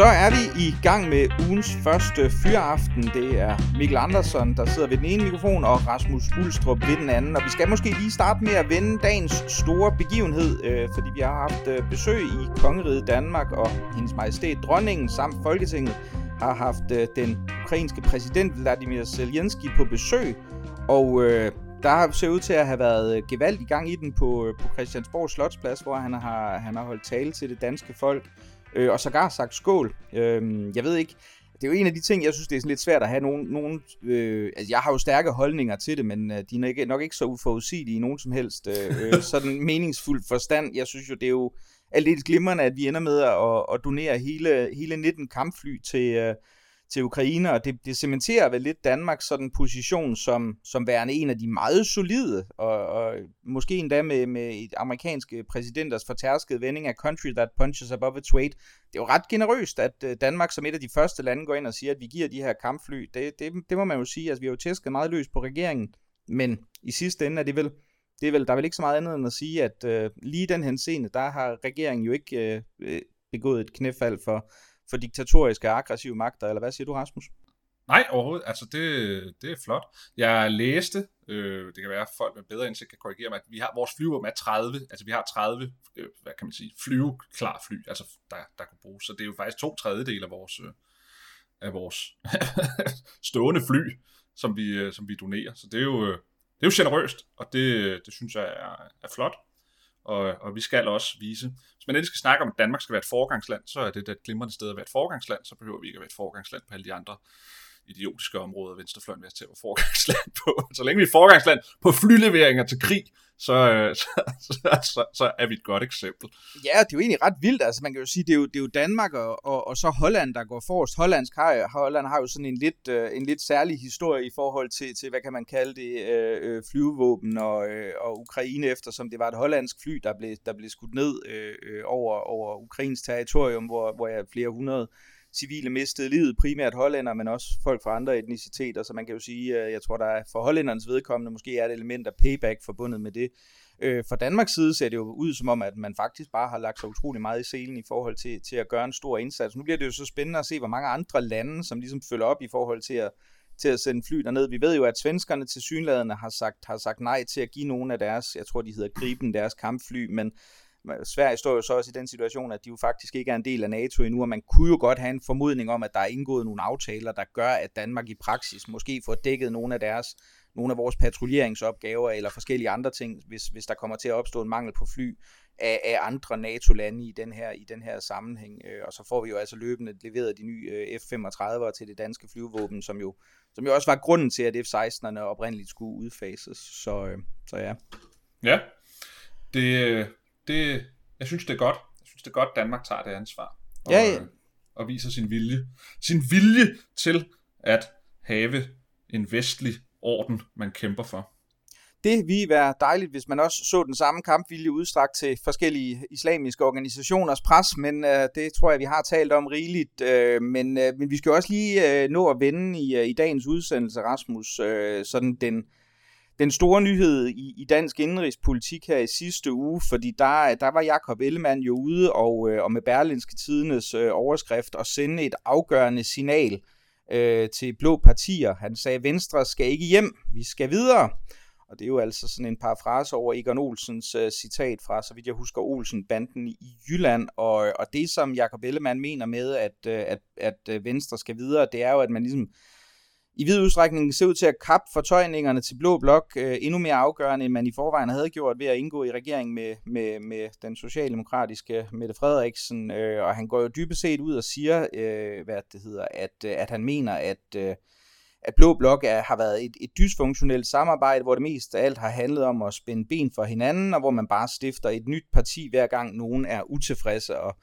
Så er vi i gang med ugens første fyraften. Det er Mikkel Andersen, der sidder ved den ene mikrofon, og Rasmus Ulstrup ved den anden. Og vi skal måske lige starte med at vende dagens store begivenhed, øh, fordi vi har haft øh, besøg i Kongeriget Danmark, og hendes majestæt dronningen samt Folketinget har haft øh, den ukrainske præsident Vladimir Zelensky på besøg. Og øh, der har ser ud til at have været øh, gevaldig gang i den på, øh, på Christiansborg Slotsplads, hvor han har, han har holdt tale til det danske folk øh, og sågar sagt skål. Øh, jeg ved ikke, det er jo en af de ting, jeg synes, det er sådan lidt svært at have nogen... nogen øh, altså, jeg har jo stærke holdninger til det, men øh, de er ikke, nok ikke så uforudsigelige i nogen som helst øh, øh sådan meningsfuld forstand. Jeg synes jo, det er jo alt lidt glimrende, at vi ender med at, at donere hele, hele 19 kampfly til, øh, til Ukraine, og det, det cementerer vel lidt Danmarks sådan position som, som værende en af de meget solide, og, og måske endda med, med et amerikanske øh, præsidenters fortærskede vending af country that punches above its weight. Det er jo ret generøst, at øh, Danmark som et af de første lande går ind og siger, at vi giver de her kampfly. Det, det, det må man jo sige, altså vi har jo tæsket meget løs på regeringen, men i sidste ende er det vel det er vel, der er vel ikke så meget andet end at sige, at øh, lige den her scene, der har regeringen jo ikke øh, øh begået et knæfald for, for diktatoriske og aggressive magter, eller hvad siger du, Rasmus? Nej, overhovedet. Altså, det, det er flot. Jeg læste, øh, det kan være, at folk med bedre indsigt kan korrigere mig, at vi har, vores flyvåben er 30, altså vi har 30, øh, hvad kan man sige, flyveklar fly, altså der, der kunne bruges. Så det er jo faktisk to tredjedel af vores, øh, af vores stående fly, som vi, øh, som vi donerer. Så det er jo, øh, det er jo generøst, og det, det synes jeg er, er flot og, og vi skal også vise. Hvis man endelig skal snakke om, at Danmark skal være et forgangsland, så er det et glimrende sted at være et forgangsland, så behøver vi ikke at være et forgangsland på alle de andre idiotiske områder, venstrefløjen vil til at være forgangsland på. Så længe vi er forgangsland på flyleveringer til krig, så, øh, så, så, så, så er vi et godt eksempel. Ja, det er jo egentlig ret vildt. Altså, man kan jo sige, det er jo, det er jo Danmark og, og, og så Holland, der går forrest. Hollandsk har, Holland har jo sådan en lidt, øh, en lidt særlig historie i forhold til, til hvad kan man kalde det, øh, øh, flyvevåben og, øh, og Ukraine, eftersom det var et hollandsk fly, der blev, der blev skudt ned øh, over, over Ukrains territorium, hvor, hvor jeg flere hundrede civile mistede livet, primært hollænder, men også folk fra andre etniciteter, så man kan jo sige, øh, jeg tror, der er for hollændernes vedkommende måske er et element af payback forbundet med det. Øh, fra Danmarks side ser det jo ud som om, at man faktisk bare har lagt sig utrolig meget i selen i forhold til, til at gøre en stor indsats. Nu bliver det jo så spændende at se, hvor mange andre lande, som ligesom følger op i forhold til at, til at sende fly derned. Vi ved jo, at svenskerne til synlædende har sagt, har sagt nej til at give nogle af deres, jeg tror de hedder Griben, deres kampfly, men Sverige står jo så også i den situation, at de jo faktisk ikke er en del af NATO endnu, og man kunne jo godt have en formodning om, at der er indgået nogle aftaler, der gør, at Danmark i praksis måske får dækket nogle af deres nogle af vores patruljeringsopgaver eller forskellige andre ting, hvis, hvis der kommer til at opstå en mangel på fly af, af andre NATO-lande i den her, i den her sammenhæng. Øh, og så får vi jo altså løbende leveret de nye øh, F-35'ere til det danske flyvåben, som jo, som jo også var grunden til, at F-16'erne oprindeligt skulle udfases. Så, øh, så ja. Ja, det, det, jeg synes, det er godt. Jeg synes, det er godt, Danmark tager det ansvar. Og, ja, ja. og viser sin vilje. Sin vilje til at have en vestlig orden, man kæmper for. Det ville være dejligt, hvis man også så den samme kampvilje udstrakt til forskellige islamiske organisationers pres, men øh, det tror jeg, vi har talt om rigeligt. Øh, men, øh, men vi skal også lige øh, nå at vende i, øh, i dagens udsendelse, Rasmus, øh, sådan den, den store nyhed i, i dansk indrigspolitik her i sidste uge, fordi der, der var Jakob Ellemann jo ude og, øh, og med Berlinske Tidenes øh, overskrift og sende et afgørende signal øh, til blå partier. Han sagde, Venstre skal ikke hjem, vi skal videre. Og det er jo altså sådan en par fraser over Egon Olsens øh, citat fra, så vidt jeg husker, Olsen-banden i Jylland. Og, og det, som Jakob Ellemann mener med, at, øh, at, at øh, Venstre skal videre, det er jo, at man ligesom i vid udstrækning ser ud til at kappe fortøjningerne til Blå Blok øh, endnu mere afgørende, end man i forvejen havde gjort ved at indgå i regering med, med, med den socialdemokratiske Mette Frederiksen. Øh, og han går jo dybest set ud og siger, øh, hvad det hedder, at, øh, at han mener, at, øh, at Blå Blok er, har været et, et dysfunktionelt samarbejde, hvor det mest af alt har handlet om at spænde ben for hinanden, og hvor man bare stifter et nyt parti, hver gang nogen er utilfredse. Og,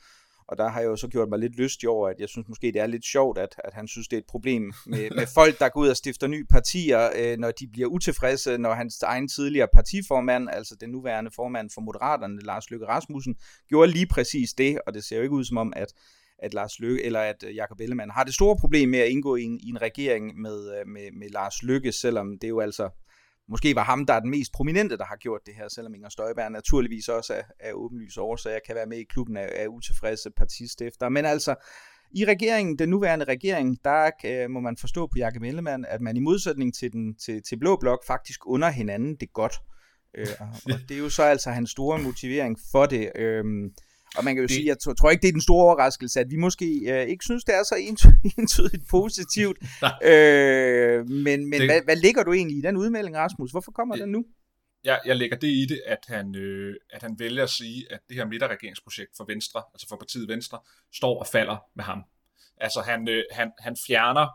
og der har jeg jo så gjort mig lidt lyst over, at jeg synes måske, det er lidt sjovt, at, at han synes, det er et problem med, med folk, der går ud og stifter nye partier, øh, når de bliver utilfredse, når hans egen tidligere partiformand, altså den nuværende formand for Moderaterne, Lars Løkke Rasmussen, gjorde lige præcis det, og det ser jo ikke ud som om, at at Lars Løkke, eller at øh, Jakob Ellemann har det store problem med at indgå i en, i en regering med, øh, med, med Lars Løkke, selvom det jo altså måske var ham, der er den mest prominente, der har gjort det her, selvom Inger Støjberg naturligvis også af, af åbenlyse årsager kan være med i klubben af, af utilfredse partistifter. Men altså, i regeringen, den nuværende regering, der øh, må man forstå på Jakob Ellemann, at man i modsætning til, den, til, til Blå Blok faktisk under hinanden det godt. Øh, og det er jo så altså hans store motivering for det. Øh, og man kan jo det... sige, jeg tror, tror ikke, det er den store overraskelse, at vi måske øh, ikke synes, det er så entydigt positivt. øh, men men det... hvad, hvad ligger du egentlig i den udmelding, Rasmus? Hvorfor kommer det... den nu? Jeg, jeg lægger det i det, at han, øh, at han vælger at sige, at det her midterregeringsprojekt for Venstre, altså for partiet Venstre, står og falder med ham. Altså han, øh, han, han fjerner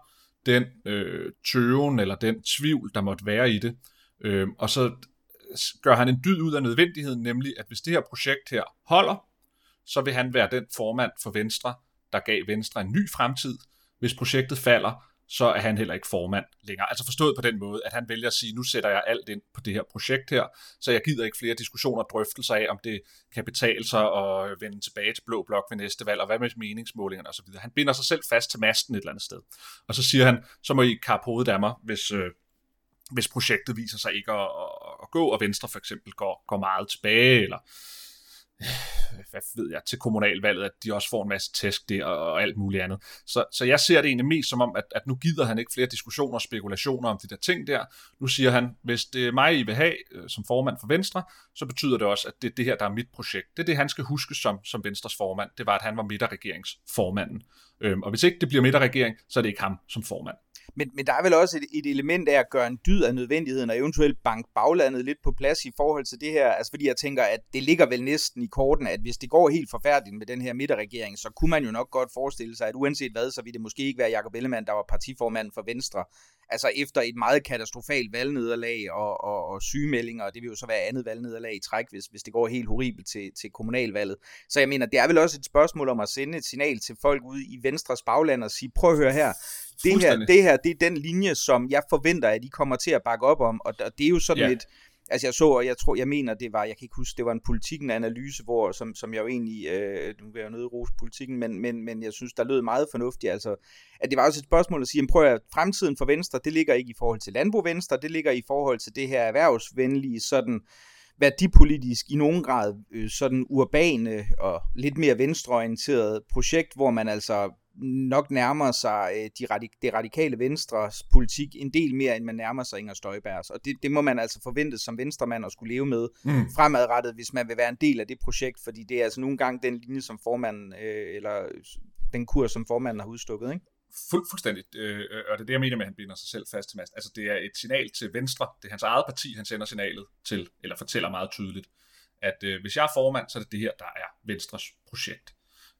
den øh, tøven eller den tvivl, der måtte være i det, øh, og så gør han en dyd ud af nødvendigheden, nemlig at hvis det her projekt her holder, så vil han være den formand for Venstre, der gav Venstre en ny fremtid. Hvis projektet falder, så er han heller ikke formand længere. Altså forstået på den måde, at han vælger at sige, nu sætter jeg alt ind på det her projekt her, så jeg gider ikke flere diskussioner og drøftelser af, om det kan betale sig at vende tilbage til Blå Blok ved næste valg, og hvad med meningsmålingerne osv. Han binder sig selv fast til masten et eller andet sted. Og så siger han, så må I kappe hovedet af mig, hvis, øh, hvis projektet viser sig ikke at, at, at gå, og Venstre for eksempel går, går meget tilbage, eller hvad ved jeg, til kommunalvalget, at de også får en masse tæsk der og, og alt muligt andet. Så, så jeg ser det egentlig mest som om, at, at nu gider han ikke flere diskussioner og spekulationer om de der ting der. Nu siger han, hvis det er mig, I vil have øh, som formand for Venstre, så betyder det også, at det er det her, der er mit projekt. Det er det, han skal huske som, som Venstres formand. Det var, at han var midterregeringsformanden. Øhm, og hvis ikke det bliver midterregering, så er det ikke ham som formand. Men, men der er vel også et, et element af at gøre en dyd af nødvendigheden, og eventuelt bank baglandet lidt på plads i forhold til det her. Altså fordi jeg tænker, at det ligger vel næsten i korten, at hvis det går helt forfærdeligt med den her midterregering, så kunne man jo nok godt forestille sig, at uanset hvad, så ville det måske ikke være Jacob Ellemann, der var partiformand for Venstre. Altså efter et meget katastrofalt valgnederlag og, og, og sygemeldinger, og det vil jo så være andet valgnederlag i træk, hvis, hvis det går helt horribelt til, til kommunalvalget. Så jeg mener, det er vel også et spørgsmål om at sende et signal til folk ude i Venstres bagland og sige, prøv at høre her, det her, det her, det er den linje, som jeg forventer, at I kommer til at bakke op om, og det er jo sådan ja. lidt, altså jeg så, og jeg tror, jeg mener, det var, jeg kan ikke huske, det var en politikken-analyse, hvor, som, som jeg jo egentlig, øh, nu vil jeg jo nødt rose politikken, men, men, men jeg synes, der lød meget fornuftigt, altså, at det var også et spørgsmål at sige, prøv at fremtiden for Venstre, det ligger ikke i forhold til landbrug Venstre, det ligger i forhold til det her erhvervsvenlige, sådan, værdipolitisk i nogen grad øh, sådan urbane og lidt mere venstreorienteret projekt, hvor man altså nok nærmer sig øh, de radik- det radikale venstres politik en del mere, end man nærmer sig Inger Støjbergs. Og det, det må man altså forvente som venstremand at skulle leve med mm. fremadrettet, hvis man vil være en del af det projekt, fordi det er altså nogle gange den linje, som formanden, øh, eller den kurs, som formanden har udstukket, ikke? Fuld, fuldstændigt, øh, og det er det, jeg mener med, at han binder sig selv fast til mast. Altså, det er et signal til Venstre. Det er hans eget parti, han sender signalet til, eller fortæller meget tydeligt, at øh, hvis jeg er formand, så er det det her, der er Venstres projekt.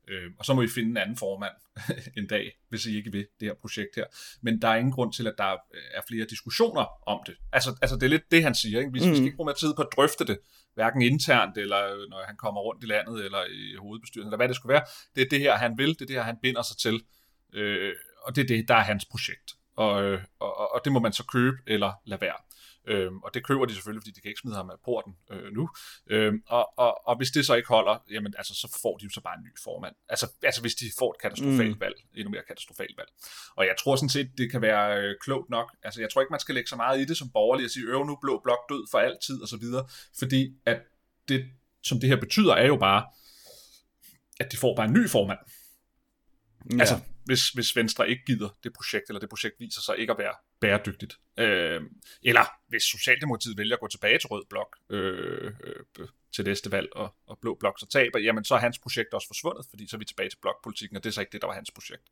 Øh, og så må I finde en anden formand en dag, hvis I ikke vil det her projekt her. Men der er ingen grund til, at der er flere diskussioner om det. Altså, altså det er lidt det, han siger. Ikke? Vi, mm. vi skal ikke bruge mere tid på at drøfte det, hverken internt, eller når han kommer rundt i landet, eller i hovedbestyrelsen, eller hvad det skulle være. Det er det her, han vil. Det er det her, han binder sig til. Øh, og det er det, der er hans projekt. Og, øh, og, og det må man så købe eller lade være. Øhm, og det køber de selvfølgelig, fordi de kan ikke smide ham af porten øh, nu. Øhm, og, og, og hvis det så ikke holder, jamen altså, så får de jo så bare en ny formand. Altså, altså hvis de får et katastrofalt mm. valg, endnu mere katastrofalt valg. Og jeg tror sådan set, det kan være øh, klogt nok. Altså, jeg tror ikke, man skal lægge så meget i det som borgerlig og sige, øv nu blå blok død for altid og så videre. Fordi at det, som det her betyder, er jo bare, at de får bare en ny formand. Ja. Altså, hvis, hvis Venstre ikke gider det projekt, eller det projekt viser sig ikke at være bæredygtigt. Øh, eller hvis Socialdemokratiet vælger at gå tilbage til Rød Blok øh, øh, til næste valg, og, og Blå Blok så taber, jamen så er hans projekt også forsvundet, fordi så er vi tilbage til blokpolitikken, og det er så ikke det, der var hans projekt.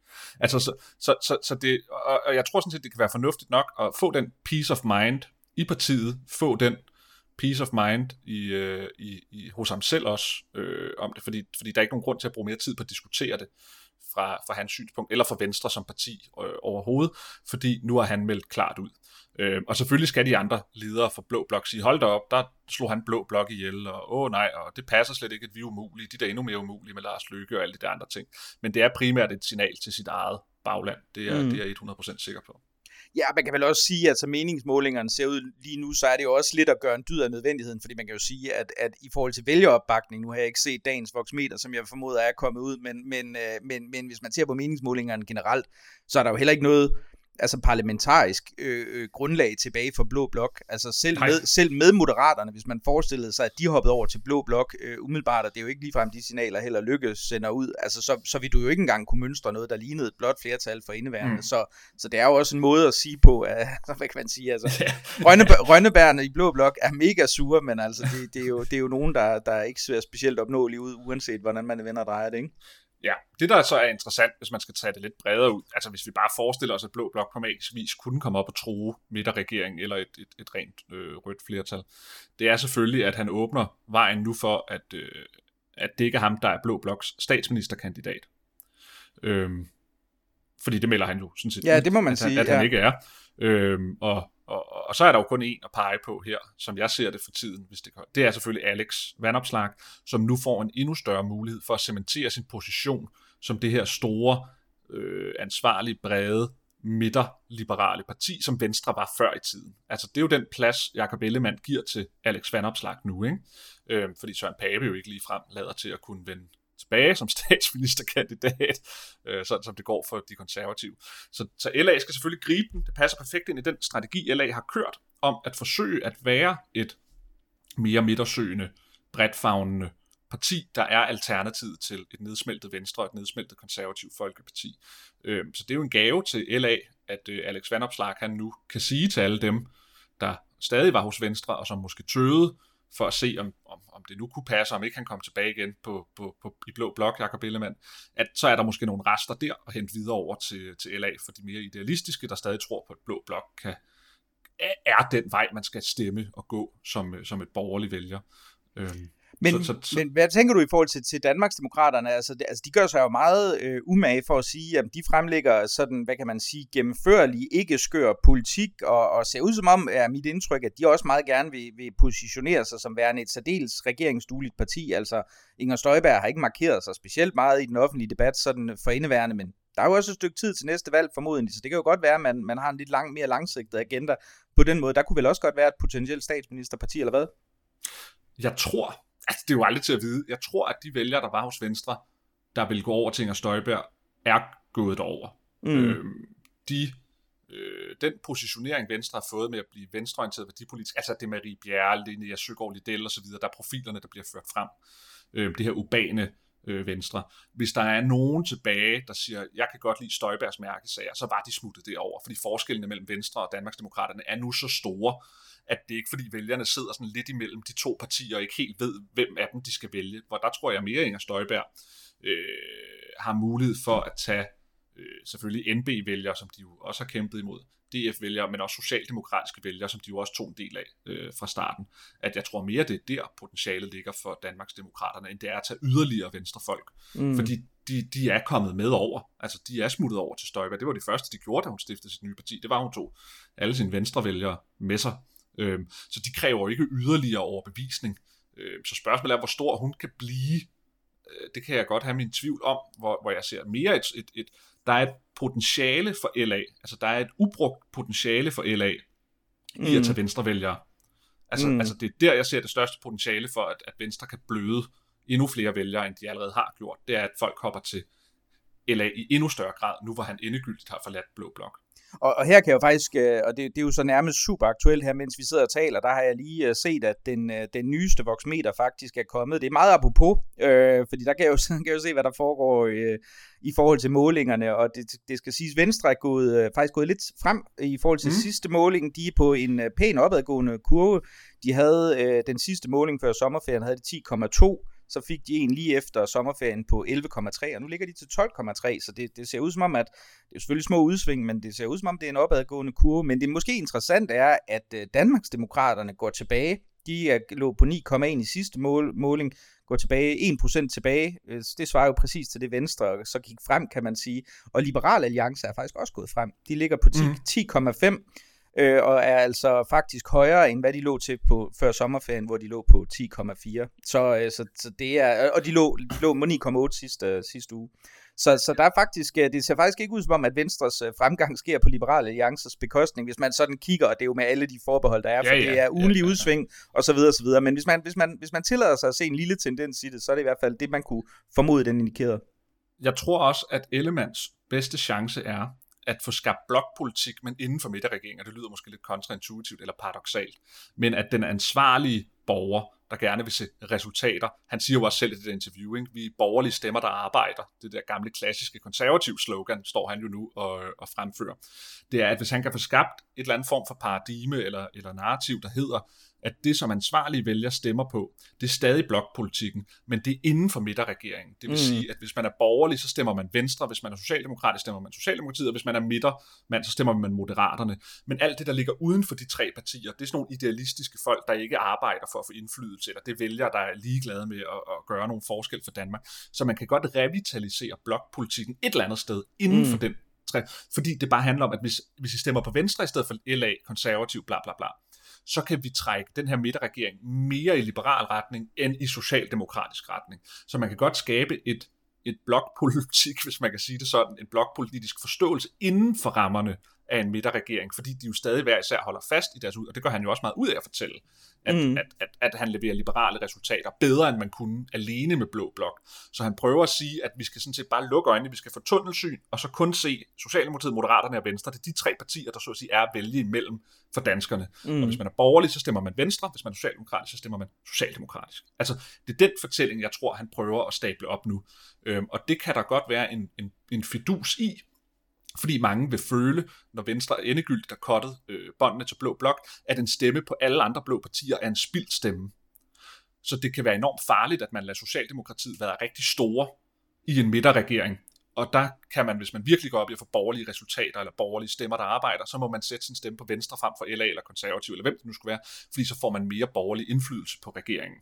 Altså, så, så, så, så det, og, og jeg tror sådan set, det kan være fornuftigt nok at få den peace of mind i partiet, få den peace of mind i, øh, i, i, hos ham selv også øh, om det, fordi, fordi der er ikke nogen grund til at bruge mere tid på at diskutere det fra, fra hans synspunkt, eller for Venstre som parti øh, overhovedet, fordi nu har han meldt klart ud. Øh, og selvfølgelig skal de andre ledere for Blå Blok sige, hold da op, der slog han Blå Blok ihjel, og åh nej, og det passer slet ikke, at vi er umulige, de der er endnu mere umulige med Lars Løkke og alle de der andre ting. Men det er primært et signal til sit eget bagland, det er, mm. det er jeg 100% sikker på. Ja, man kan vel også sige, at så meningsmålingerne ser ud lige nu, så er det jo også lidt at gøre en dyd af nødvendigheden, fordi man kan jo sige, at, at i forhold til vælgeropbakning, nu har jeg ikke set dagens voksmeter, som jeg formoder er kommet ud, men, men, øh, men, men hvis man ser på meningsmålingerne generelt, så er der jo heller ikke noget altså parlamentarisk øh, øh, grundlag tilbage for Blå Blok. Altså selv med, selv med Moderaterne, hvis man forestillede sig, at de hoppede over til Blå Blok øh, umiddelbart, og det er jo ikke ligefrem de signaler heller lykkes sender ud, altså så, så vil du jo ikke engang kunne mønstre noget, der lignede et blot flertal for indeværende. Mm. Så, så det er jo også en måde at sige på, at, hvad kan man sige, altså Rønnebærne i Blå Blok er mega sure, men altså det, det, er, jo, det er jo nogen, der, der ikke ser specielt opnåelige ud, uanset hvordan man vender og drejer det, ikke? Ja, det der så er interessant, hvis man skal tage det lidt bredere ud, altså hvis vi bare forestiller os, at Blå Blok på magisk vis kunne komme op og true midterregeringen eller et, et, et rent øh, rødt flertal, det er selvfølgelig, at han åbner vejen nu for, at, øh, at det ikke er ham, der er Blå Bloks statsministerkandidat. Øhm, fordi det melder han jo sådan set Ja, det må man at, sige. Han, at ja. han ikke er. Øhm, og, og, og så er der jo kun en at pege på her, som jeg ser det for tiden, hvis det, det er selvfølgelig Alex Vandopslag, som nu får en endnu større mulighed for at cementere sin position som det her store, øh, ansvarlige, brede, midterliberale parti, som Venstre var før i tiden. Altså det er jo den plads, Jakob Ellemann giver til Alex Vandopslag nu, ikke? Øh, fordi Søren Pape jo ikke lige frem lader til at kunne vende tilbage som statsministerkandidat, øh, sådan som det går for de konservative. Så, så LA skal selvfølgelig gribe den. Det passer perfekt ind i den strategi, LA har kørt om at forsøge at være et mere midtersøgende, bredtfagnende parti, der er alternativet til et nedsmeltet Venstre og et nedsmeltet konservativt folkeparti. Øh, så det er jo en gave til LA, at øh, Alex Vandopslag han nu kan sige til alle dem, der stadig var hos Venstre, og som måske tøvede, for at se, om, om, om det nu kunne passe, om ikke han kom tilbage igen på, på, på, i blå blok, Jakob Ellemann, at så er der måske nogle rester der og hente videre over til, til LA for de mere idealistiske, der stadig tror på, at blå blok kan, er den vej, man skal stemme og gå som, som et borgerlig vælger. Øhm, men, så, så, så. men hvad tænker du i forhold til, til Danmarksdemokraterne? Altså, det, altså, de gør sig jo meget øh, umage for at sige, at de fremlægger sådan, hvad kan man sige, gennemførlig, ikke skør politik, og, og ser ud som om, er mit indtryk, at de også meget gerne vil, vil positionere sig som værende et særdeles regeringsdueligt parti. Altså, Inger Støjberg har ikke markeret sig specielt meget i den offentlige debat sådan for indeværende, men der er jo også et stykke tid til næste valg formodentlig, så det kan jo godt være, at man, man har en lidt lang, mere langsigtet agenda på den måde. Der kunne vel også godt være et potentielt statsministerparti, eller hvad? Jeg tror, altså det er jo aldrig til at vide. Jeg tror, at de vælgere, der var hos Venstre, der vil gå over til Inger Støjberg, er gået derover. Mm. Øhm, de, øh, den positionering, Venstre har fået med at blive venstreorienteret værdipolitisk, altså det Marie Bjerre, Linnea Søgaard Liddell og så videre, der er profilerne, der bliver ført frem. Øh, det her urbane øh, Venstre. Hvis der er nogen tilbage, der siger, jeg kan godt lide Støjbergs mærkesager, så var de smuttet derover, fordi forskellene mellem Venstre og Danmarksdemokraterne er nu så store, at det er ikke fordi vælgerne sidder sådan lidt imellem de to partier og ikke helt ved, hvem af dem de skal vælge. Hvor der tror jeg mere, Inger Støjberg øh, har mulighed for at tage øh, selvfølgelig NB-vælgere, som de jo også har kæmpet imod, DF-vælgere, men også socialdemokratiske vælgere, som de jo også tog en del af øh, fra starten. At jeg tror mere, det er der potentialet ligger for Danmarks Demokraterne, end det er at tage yderligere venstrefolk. Mm. Fordi de, de er kommet med over. Altså, de er smuttet over til Støjberg. Det var det første, de gjorde, da hun stiftede sit nye parti. Det var, hun tog alle sine venstrevælgere med sig. Øhm, så de kræver ikke yderligere overbevisning. Øhm, så spørgsmålet er, hvor stor hun kan blive. Øh, det kan jeg godt have min tvivl om, hvor, hvor jeg ser mere et, et, et, der er et potentiale for LA, altså der er et ubrugt potentiale for LA mm. i at tage venstrevælgere. Altså, mm. altså det er der, jeg ser det største potentiale for, at, at Venstre kan bløde endnu flere vælgere, end de allerede har gjort. Det er, at folk hopper til LA i endnu større grad, nu hvor han endegyldigt har forladt Blå Blok. Og, og her kan jeg jo faktisk, øh, og det, det er jo så nærmest super aktuelt her, mens vi sidder og taler, der har jeg lige øh, set, at den, øh, den nyeste voksmeter faktisk er kommet. Det er meget apropos, øh, fordi der kan jeg, jo, kan jeg jo se, hvad der foregår øh, i forhold til målingerne, og det, det skal siges, Venstre er gået, øh, faktisk gået lidt frem i forhold til mm. sidste måling. De er på en øh, pæn opadgående kurve. De havde øh, den sidste måling før sommerferien, havde de 10,2 så fik de en lige efter sommerferien på 11,3, og nu ligger de til 12,3, så det, det ser ud som om, at det er selvfølgelig små udsving, men det ser ud som om, det er en opadgående kurve, men det måske interessant er, at øh, Danmarksdemokraterne går tilbage, de er, lå på 9,1 i sidste mål, måling, gå tilbage, 1% tilbage, øh, det svarer jo præcis til det Venstre så gik frem, kan man sige. Og Liberal Alliance er faktisk også gået frem. De ligger på 10,5 mm øh, og er altså faktisk højere, end hvad de lå til på før sommerferien, hvor de lå på 10,4. Så, øh, så, så det er, og de lå, de lå på 9,8 sidste, sidste uge. Så, så der er faktisk, øh, det ser faktisk ikke ud som om, at Venstres øh, fremgang sker på Liberale Alliances bekostning, hvis man sådan kigger, og det er jo med alle de forbehold, der er, for ja, ja, det er ugenlige ja, ja. udsving, og så videre, og så videre. Men hvis man, hvis, man, hvis man tillader sig at se en lille tendens i det, så er det i hvert fald det, man kunne formode, den indikerede. Jeg tror også, at Ellemands bedste chance er, at få skabt blokpolitik, men inden for midterregeringer, det lyder måske lidt kontraintuitivt eller paradoxalt, men at den ansvarlige borger, der gerne vil se resultater, han siger jo også selv i det interview, ikke? vi er borgerlige stemmer, der arbejder, det der gamle klassiske konservativ slogan, står han jo nu og, og fremfører, det er, at hvis han kan få skabt et eller andet form for paradigme eller, eller narrativ, der hedder, at det, som ansvarlige vælger stemmer på, det er stadig blokpolitikken, men det er inden for midterregeringen. Det vil mm. sige, at hvis man er borgerlig, så stemmer man Venstre, hvis man er socialdemokratisk, stemmer man Socialdemokratiet, og hvis man er midtermand, så stemmer man Moderaterne. Men alt det, der ligger uden for de tre partier, det er sådan nogle idealistiske folk, der ikke arbejder for at få indflydelse, eller det vælger, der er ligeglade med at, at gøre nogle forskel for Danmark. Så man kan godt revitalisere blokpolitikken et eller andet sted inden mm. for den fordi det bare handler om, at hvis, hvis I stemmer på Venstre i stedet for LA, konservativ, bla bla bla, så kan vi trække den her midterregering mere i liberal retning end i socialdemokratisk retning. Så man kan godt skabe et, et blokpolitik, hvis man kan sige det sådan, en blokpolitisk forståelse inden for rammerne af en midterregering, fordi de jo stadig hver især holder fast i deres ud, og det gør han jo også meget ud af at fortælle, at, mm. at, at, at han leverer liberale resultater bedre, end man kunne alene med Blå Blok. Så han prøver at sige, at vi skal sådan set bare lukke øjnene, vi skal få tunnelsyn, og så kun se Socialdemokratiet, Moderaterne og Venstre. Det er de tre partier, der så at sige er at vælge imellem for danskerne. Mm. Og hvis man er borgerlig, så stemmer man Venstre, hvis man er socialdemokratisk, så stemmer man socialdemokratisk. Altså, det er den fortælling, jeg tror, han prøver at stable op nu. Øhm, og det kan der godt være en, en, en fidus i, fordi mange vil føle, når Venstre endegyldigt har kottet øh, båndene til Blå Blok, at en stemme på alle andre blå partier er en spildt stemme. Så det kan være enormt farligt, at man lader Socialdemokratiet være rigtig store i en midterregering. Og der kan man, hvis man virkelig går op i at få borgerlige resultater, eller borgerlige stemmer, der arbejder, så må man sætte sin stemme på Venstre frem for LA eller Konservativ, eller hvem det nu skulle være, fordi så får man mere borgerlig indflydelse på regeringen.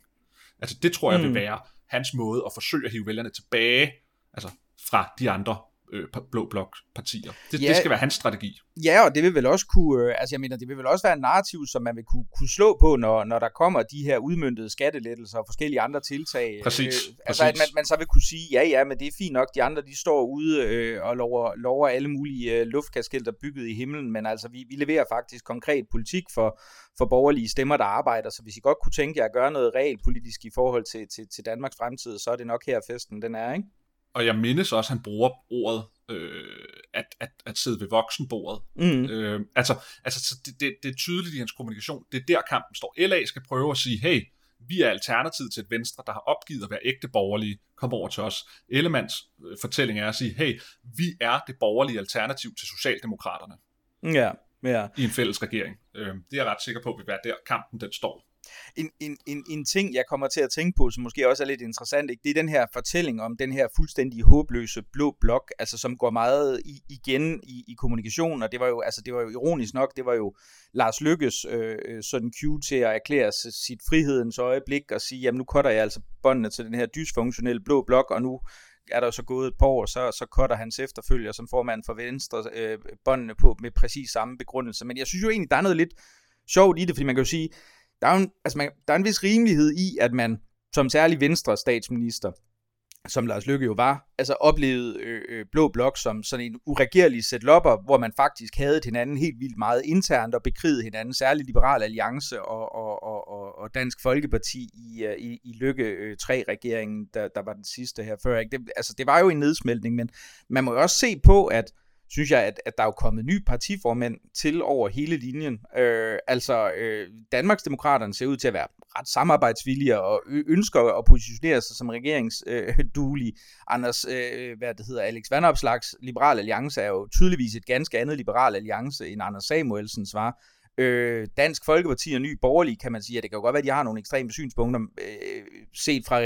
Altså det tror jeg vil mm. være hans måde at forsøge at hive vælgerne tilbage, altså fra de andre øh, blå blok partier. Det, ja, det skal være hans strategi. Ja, og det vil vel også kunne, øh, altså jeg mener, det vil vel også være en narrativ, som man vil kunne, kunne slå på, når, når der kommer de her udmyndtede skattelettelser og forskellige andre tiltag. Præcis. Øh, altså præcis. at man, man så vil kunne sige, ja ja, men det er fint nok, de andre de står ude øh, og lover, lover alle mulige øh, luftkaskelter bygget i himlen, men altså vi, vi leverer faktisk konkret politik for, for borgerlige stemmer, der arbejder, så hvis I godt kunne tænke jer at gøre noget realpolitisk i forhold til, til, til Danmarks fremtid, så er det nok her festen den er, ikke? Og jeg mindes også, at han bruger ordet, øh, at, at, at sidde ved voksenbordet. Mm. Øh, altså, altså det, det, det er tydeligt i hans kommunikation. Det er der kampen står. LA skal prøve at sige, hey, vi er alternativet til et venstre, der har opgivet at være ægte borgerlige. Kom over til os. Ellemands øh, fortælling er at sige, hey, vi er det borgerlige alternativ til Socialdemokraterne. Ja, ja. I en fælles regering. Øh, det er jeg ret sikker på, vil være der kampen den står en, en, en, en ting, jeg kommer til at tænke på, som måske også er lidt interessant, ikke? det er den her fortælling om den her fuldstændig håbløse blå blok, altså som går meget i, igen i, i kommunikation, og det var jo altså det var jo ironisk nok, det var jo Lars Lykkes øh, øh, sådan cue til at erklære sit frihedens øjeblik og sige, jamen nu cutter jeg altså båndene til den her dysfunktionelle blå blok, og nu er der så gået et par år, så, så cutter hans efterfølger som formand for Venstre øh, båndene på med præcis samme begrundelse. Men jeg synes jo egentlig, der er noget lidt sjovt i det, fordi man kan jo sige, der er, en, altså man, der er en vis rimelighed i, at man som særlig venstre statsminister, som Lars Løkke jo var, altså oplevede øh, øh, Blå Blok som sådan en uregerlig setlopper, hvor man faktisk havde hinanden helt vildt meget internt og bekrigede hinanden, særligt Liberal Alliance og, og, og, og Dansk Folkeparti i, øh, i, i Lykke 3-regeringen, øh, der, der var den sidste her før. Ikke? Det, altså det var jo en nedsmeltning, men man må jo også se på, at synes jeg, at, at der er jo kommet nye partiformænd til over hele linjen. Øh, altså, øh, Danmarksdemokraterne ser ud til at være ret samarbejdsvillige og ønsker at positionere sig som regeringsduelige. Øh, Anders, øh, hvad det hedder, Alex Vandopslags Liberal Alliance er jo tydeligvis et ganske andet Liberal Alliance, end Anders Samuelsens var. Øh, Dansk Folkeparti og Ny Borgerlige, kan man sige, at det kan jo godt være, at de har nogle ekstreme synspunkter, øh, set fra,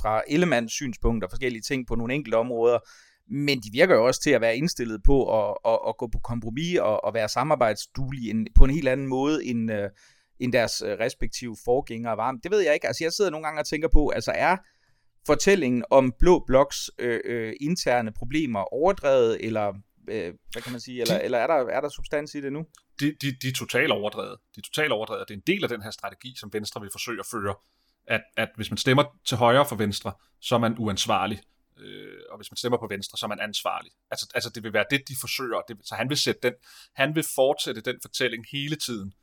fra Ellemands synspunkter, forskellige ting på nogle enkelte områder, men de virker jo også til at være indstillet på at, at, at gå på kompromis og at være samarbejdsduelige på en helt anden måde end, uh, end deres øh, respektive forgængere var. Det ved jeg ikke. Altså jeg sidder nogle gange og tænker på, altså er, fortællingen om Blå Bloks øh, øh, interne problemer overdrevet, eller øh, hvad kan man sige, eller, eller er, der, er der substans i det nu? De, de, de er totalt overdrevet. De er totalt overdrevet. Det er en del af den her strategi, som Venstre vil forsøge at føre, at, at hvis man stemmer til højre for Venstre, så er man uansvarlig. Øh, og hvis man stemmer på Venstre, så er man ansvarlig. Altså, altså det vil være det, de forsøger. Det, så han vil, sætte den, han vil fortsætte den fortælling hele tiden,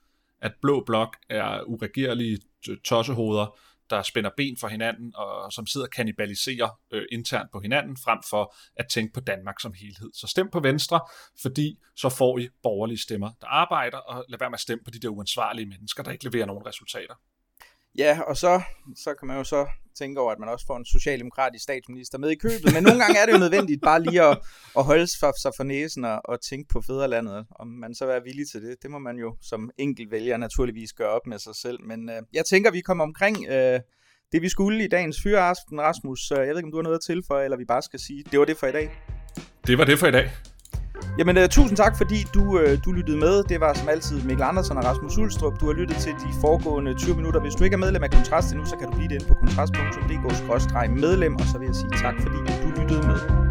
at Blå Blok er uregerlige tossehoveder, der spænder ben for hinanden, og som sidder og kanibaliserer øh, internt på hinanden, frem for at tænke på Danmark som helhed. Så stem på Venstre, fordi så får I borgerlige stemmer, der arbejder, og lad være med at stemme på de der uansvarlige mennesker, der ikke leverer nogen resultater. Ja, og så, så kan man jo så tænke over, at man også får en socialdemokratisk statsminister med i købet. Men nogle gange er det jo nødvendigt bare lige at, at holde sig for næsen og, og tænke på fædrelandet. Om man så er villig til det, det må man jo som enkelt vælger naturligvis gøre op med sig selv. Men øh, jeg tænker, vi kommer omkring øh, det, vi skulle i dagens fyreaften, Rasmus. Jeg ved ikke, om du har noget at tilføje, eller vi bare skal sige, det var det for i dag. Det var det for i dag. Jamen, uh, tusind tak, fordi du, uh, du lyttede med. Det var som altid Mikkel Andersen og Rasmus Ulstrup. Du har lyttet til de foregående 20 minutter. Hvis du ikke er medlem af Kontrast endnu, så kan du blive det inde på kontrast.dk-medlem, og så vil jeg sige tak, fordi du lyttede med.